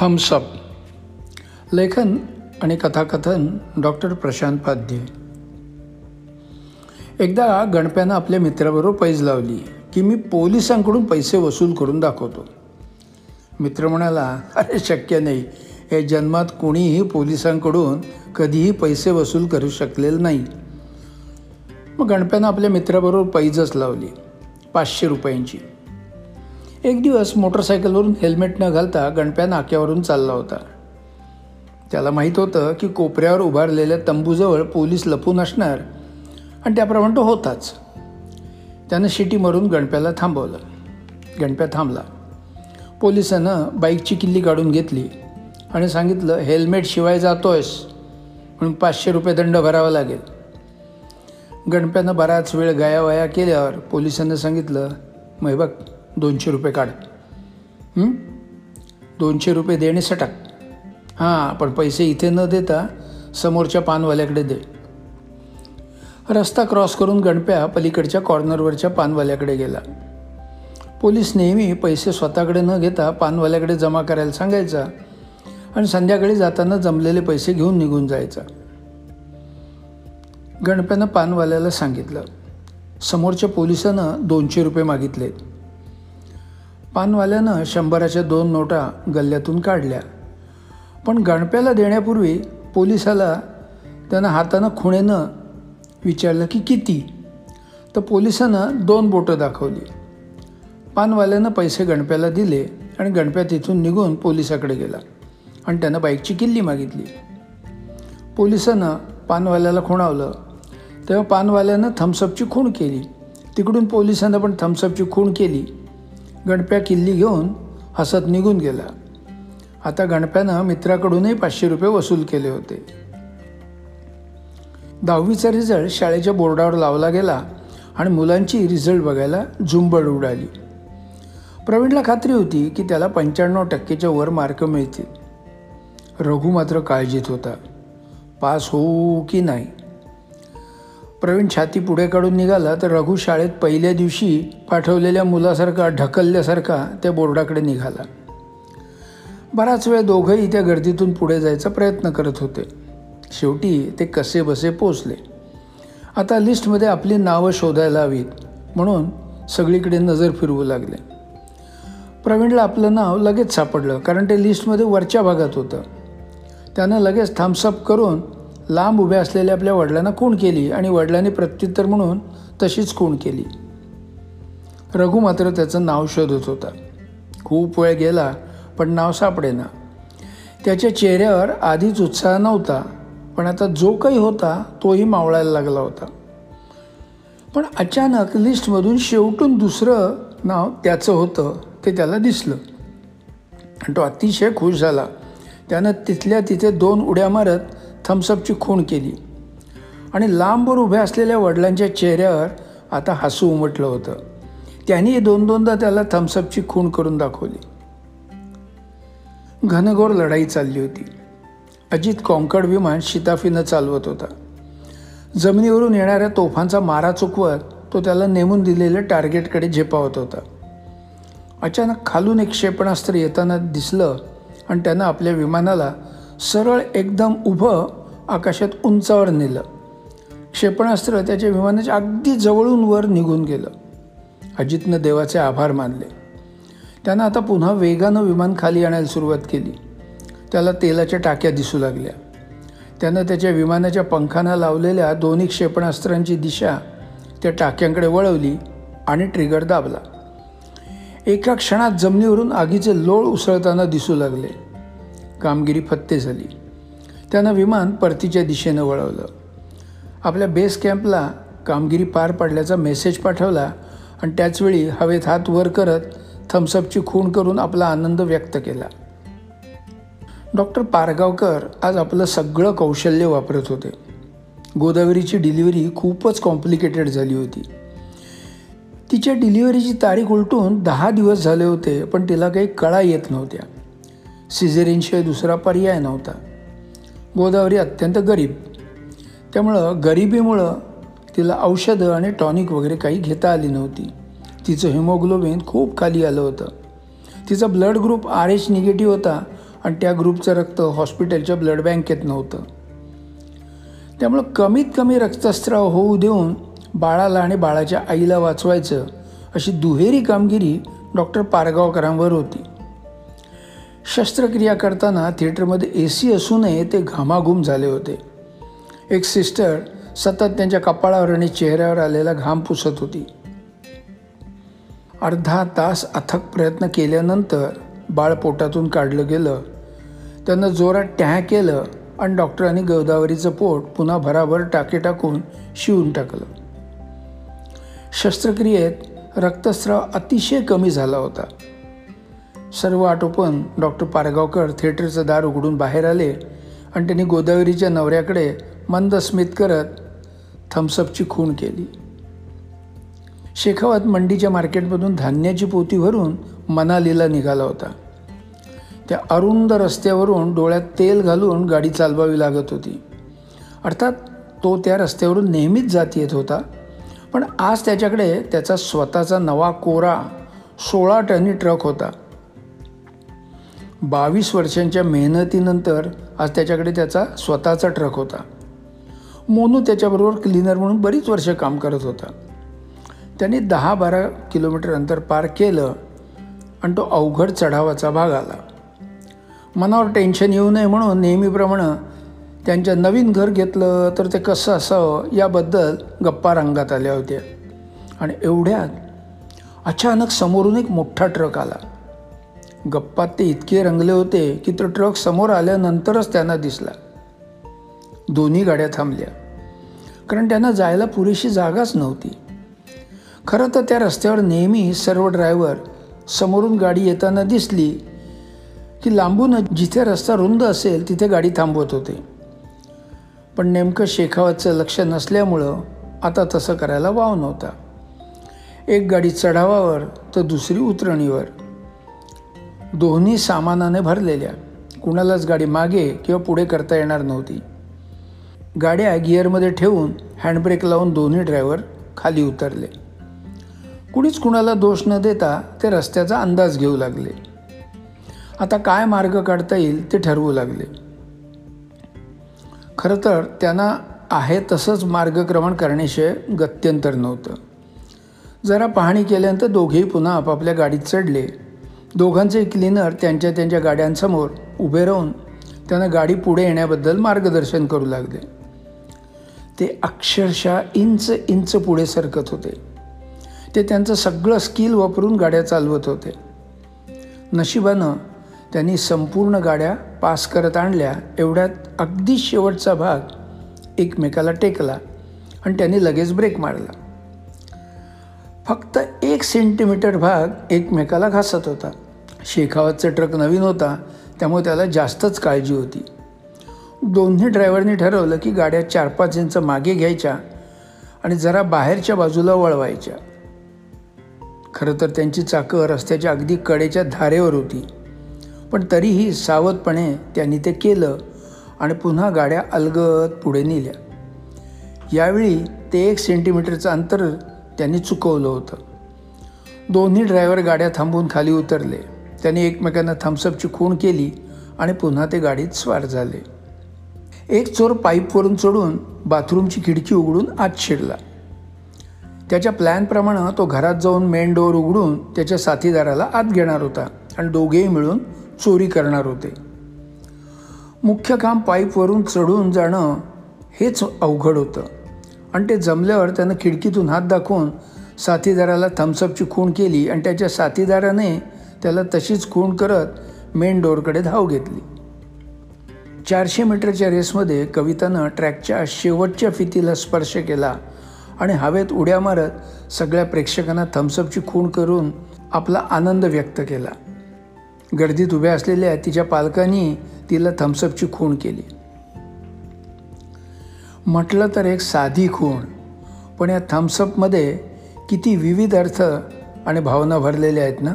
Thums Up. लेखन आणि कथाकथन डॉक्टर प्रशांत पाध्ये एकदा गणप्यानं आपल्या मित्राबरोबर पैज लावली की मी पोलिसांकडून पैसे वसूल करून दाखवतो. मित्र म्हणाला अरे शक्य नाही. हे जन्मात कोणीही पोलिसांकडून कधीही पैसे वसूल करू शकलेलं नाही. मग गणप्यानं आपल्या मित्राबरोबर पैजच लावली पाचशे रुपयांची. एक दिवस मोटरसायकलवरून हेल्मेट न घालता गणप्या नाक्यावरून चालला होता. त्याला माहीत होतं की कोपऱ्यावर उभारलेल्या तंबूजवळ पोलीस लपून असणार आणि त्याप्रमाणे तो होताच. त्यानं शिटी मारून गणप्याला थांबवलं. गणप्या थांबला. पोलिसानं बाईकची किल्ली काढून घेतली आणि सांगितलं हेल्मेट शिवाय जातोयस. म्हणून पाचशे रुपये दंड भरावा लागेल. गणप्यानं बराच वेळ गायावाया केल्यावर पोलिसांना सांगितलं मग बघ दोनशे रुपये काढ. दोनशे रुपये देणे सटाक हां पण पैसे इथे न देता समोरच्या पानवाल्याकडे दे. रस्ता क्रॉस करून गणप्या पलीकडच्या कॉर्नरवरच्या पानवाल्याकडे गेला. पोलीस नेहमी पैसे स्वतःकडे न घेता पानवाल्याकडे जमा करायला सांगायचा आणि संध्याकाळी जाताना जमलेले पैसे घेऊन निघून जायचा. गणप्यानं पानवाल्याला सांगितलं समोरच्या पोलिसानं दोनशे रुपये मागितले पानवाल्यानं शंभराच्या दोन नोटा गल्ल्यातून काढल्या. पण गणप्याला देण्यापूर्वी पोलिसाला त्यानं हातानं खुणेनं विचारलं की किती? तर पोलिसानं दोन बोटं दाखवली. पानवाल्यानं पैसे गणप्याला दिले आणि गणप्या तिथून निघून पोलिसाकडे गेला आणि त्यानं बाईकची किल्ली मागितली. पोलिसानं पानवाल्याला खुणावलं. तेव्हा पानवाल्यानं थम्सअपची खूण केली. तिकडून पोलिसांना पण थम्सअपची खूण केली. गणप्या किल्ली घेऊन हसत निघून गेला. आता गणप्यानं मित्राकडूनही पाचशे रुपये वसूल केले होते. दहावीचा रिझल्ट शाळेच्या बोर्डावर लावला गेला आणि मुलांची रिझल्ट बघायला झुंबड उडाली. प्रवीणला खात्री होती की त्याला पंच्याण्णव टक्केच्या वर मार्क मिळतील. रघु मात्र काळजीत होता. पास होऊ की नाही? प्रवीण छाती पुढे काढून निघाला तर रघु शाळेत पहिल्या दिवशी पाठवलेल्या मुलासारखा ढकलल्यासारखा त्या बोर्डाकडे निघाला. बराच वेळ दोघंही त्या गर्दीतून पुढे जायचा प्रयत्न करत होते. शेवटी ते कसे बसे पोचले. आता लिस्टमध्ये आपली नावं शोधायला हवीत म्हणून सगळीकडे नजर फिरवू लागले. प्रवीणला आपलं नाव लगेच सापडलं कारण ते लिस्टमध्ये वरच्या भागात होतं. त्यानं लगेच थम्सअप करून लांब उभ्या असलेल्या आपल्या वडिलांना खूण केली आणि वडिलांनी प्रत्युत्तर म्हणून तशीच खूण केली. रघु मात्र त्याचं नाव शोधत होता. खूप वेळ गेला पण नाव सापडेना. त्याच्या चेहऱ्यावर आधीच उत्साह नव्हता पण आता जो काही होता तोही मावळायला लागला होता. पण अचानक लिस्टमधून शेवटून दुसरं नाव त्याचं होतं ते त्याला दिसलं. आणि तो अतिशय खुश झाला. त्यानं तिथल्या तिथे दोन उड्या मारत थम्सअपची खूण केली. आणि लांबवर उभ्या असलेल्या वडिलांच्या चेहऱ्यावर आता हसू उमटलं होतं. त्यांनी दोन दोनदा त्याला थम्सअपची खूण करून दाखवली. घनघोर लढाई चालली होती. अजित कॉन्कड विमान शिताफीनं चालवत होता. जमिनीवरून येणाऱ्या तोफांचा मारा चुकवत तो त्याला नेमून दिलेल्या टार्गेटकडे झेपावत होता. अचानक खालून एक क्षेपणास्त्र येताना दिसलं आणि त्यानं आपल्या विमानाला सरळ एकदम उभं आकाशात उंचावर नेलं. क्षेपणास्त्र त्याच्या विमानाच्या अगदी जवळून वर निघून गेलं. अजितनं देवाचे आभार मानले. त्यानं आता पुन्हा वेगानं विमान खाली आणायला सुरुवात केली. त्याला तेलाच्या टाक्या दिसू लागल्या. त्यानं त्याच्या विमानाच्या पंखांना लावलेल्या दोन्ही क्षेपणास्त्रांची दिशा त्या टाक्यांकडे वळवली आणि ट्रिगर दाबला. एका क्षणात जमिनीवरून आगीचे लोळ उसळताना दिसू लागले. कामगिरी फत्ते झाली. त्यानं विमान परतीच्या दिशेनं वळवलं. आपल्या बेस कॅम्पला कामगिरी पार पडल्याचा मेसेज पाठवला आणि त्याचवेळी हवेत हात वर करत थम्सअपची खूण करून आपला आनंद व्यक्त केला. डॉक्टर पारगावकर आज आपलं सगळं कौशल्य वापरत होते. गोदावरीची डिलिव्हरी खूपच कॉम्प्लिकेटेड झाली होती. तिच्या डिलिव्हरीची तारीख उलटून दहा दिवस झाले होते पण तिला काही कळा येत नव्हत्या. सिझेरिनशिवाय दुसरा पर्याय नव्हता. गोदावरी अत्यंत गरीब. त्यामुळं गरिबीमुळं तिला औषधं आणि टॉनिक वगैरे काही घेता आली नव्हती. तिचं हिमोग्लोबिन खूप खाली आलं होतं. तिचा blood group R H negative होता आणि त्या ग्रुपचं रक्त हॉस्पिटलच्या ब्लड बँकेत नव्हतं. त्यामुळं कमीत कमी रक्तस्राव होऊ देऊन बाळाला आणि बाळाच्या आईला वाचवायचं अशी दुहेरी कामगिरी डॉक्टर पारगावकरांवर होती. शस्त्रक्रिया करताना थिएटरमध्ये ए सी असूनही ते घामाघूम झाले होते. एक सिस्टर सतत त्यांच्या कपाळावर आणि चेहऱ्यावर आलेला घाम पुसत होती. अर्धा तास अथक प्रयत्न केल्यानंतर बाळ पोटातून काढलं गेलं. त्यांना जोरात टॅ केलं आणि डॉक्टरांनी गोदावरीचं पोट पुन्हा भराभर टाके टाकून शिवून टाकलं. शस्त्रक्रियेत रक्तस्राव अतिशय कमी झाला होता. सर्व आटोपण डॉक्टर पारगावकर थिएटरचं दार उघडून बाहेर आले आणि त्यांनी गोदावरीच्या नवऱ्याकडे मंद स्मित करत थम्सअपची खूण केली. शेखावत मंडीच्या मार्केटमधून धान्याची पोती भरून मनालीला निघाला होता. त्या अरुंद रस्त्यावरून डोळ्यात तेल घालून गाडी चालवावी लागत होती. अर्थात तो त्या रस्त्यावरून नेहमीच जात येत होता पण आज त्याच्याकडे त्याचा स्वतःचा नवा कोरा सोळा टनी ट्रक होता. बावीस वर्षांच्या मेहनतीनंतर आज त्याच्याकडे त्याचा स्वतःचा ट्रक होता. मोनू त्याच्याबरोबर क्लिनर म्हणून बरीच वर्ष काम करत होता. त्यांनी दहा बारा किलोमीटर अंतर पार केलं आणि तो अवघड चढावाचा भाग आला. मनावर टेन्शन येऊ नये म्हणून नेहमीप्रमाणे त्यांच्या नवीन घर घेतलं तर ते कसं असावं याबद्दल गप्पा रंगात आल्या होत्या. आणि एवढ्यात अचानक समोरून एक मोठा ट्रक आला. गप्पात ते इतके रंगले होते की तो ट्रक समोर आल्यानंतरच त्यांना दिसला. दोन्ही गाड्या थांबल्या. कारण त्यांना जायला पुरेशी जागाच नव्हती. खरं तर त्या रस्त्यावर नेहमी सर्व ड्रायव्हर समोरून गाडी येताना दिसली की लांबून जिथे रस्ता रुंद असेल तिथे गाडी थांबवत होते. पण नेमकं शेखावतचं लक्ष नसल्यामुळं आता तसं करायला वाव नव्हता. एक गाडी चढावावर तर दुसरी उतरणीवर. दोन्ही सामानाने भरलेल्या. कुणालाच गाडी मागे किंवा पुढे करता येणार नव्हती. गाड्या गिअरमध्ये ठेवून हँडब्रेक लावून दोन्ही ड्रायव्हर खाली उतरले. कुणीच कुणाला दोष न देता ते रस्त्याचा अंदाज घेऊ लागले. आता काय मार्ग काढता येईल ते ठरवू लागले. खरं तर त्यांना आहे तसंच मार्गक्रमण करण्याशिवाय गत्यंतर नव्हतं. जरा पाहणी केल्यानंतर दोघेही पुन्हा आपापल्या गाडीत चढले. दोघांचे क्लिनर त्यांच्या त्यांच्या गाड्यांसमोर उभे राहून त्यांना गाडी पुढे येण्याबद्दल मार्गदर्शन करू लागले. ते अक्षरशः इंच इंच पुढे सरकत होते. ते त्यांचं सगळं स्किल वापरून गाड्या चालवत होते. नशिबानं त्यांनी संपूर्ण गाड्या पास करत आणल्या. एवढ्यात अगदी शेवटचा भाग एकमेकाला टेकला आणि त्यांनी लगेच ब्रेक मारला. फक्त एक सेंटीमीटर भाग एकमेकाला घासत होता. शेखावतचा ट्रक नवीन होता त्यामुळे त्याला जास्तच काळजी होती. दोन्ही ड्रायव्हरनी ठरवलं की गाड्या चार पाच इंच मागे घ्यायच्या आणि जरा बाहेरच्या बाजूला वळवायच्या. खरं तर त्यांची चाकं रस्त्याच्या अगदी कडेच्या धारेवर होती. पण तरीही सावधपणे त्यांनी ते केलं आणि पुन्हा गाड्या अलगद पुढे नेल्या. यावेळी ते एक सेंटीमीटरचं अंतर त्यांनी चुकवलं होतं. दोन्ही ड्रायव्हर गाड्या थांबून खाली उतरले. त्यांनी एकमेकांना थम्सअपची खूण केली आणि पुन्हा ते गाडीत स्वार झाले. एक चोर पाईपवरून चढून बाथरूमची खिडकी उघडून आत शिरला. त्याच्या प्लॅनप्रमाणे तो घरात जाऊन मेन डोअर उघडून त्याच्या साथीदाराला आत घेणार होता आणि दोघेही मिळून चोरी करणार होते. मुख्य काम पाईपवरून चढून जाणं हेच अवघड होतं. आणि ते जमल्यावर त्यानं खिडकीतून हात दाखवून साथीदाराला थम्सअपची खूण केली आणि त्याच्या साथीदाराने त्याला तशीच खूण करत मेन डोअरकडे धाव घेतली. चारशे मीटरच्या रेसमध्ये कवितानं ट्रॅकच्या शेवटच्या फितीला स्पर्श केला आणि हवेत उड्या मारत सगळ्या प्रेक्षकांना थम्सअपची खूण करून आपला आनंद व्यक्त केला. गर्दीत उभ्या असलेल्या तिच्या पालकांनी तिला थम्सअपची खूण केली. म्हटलं तर एक साधी खूण पण या थम्सअपमध्ये किती विविध अर्थ आणि भावना भरलेल्या आहेत ना?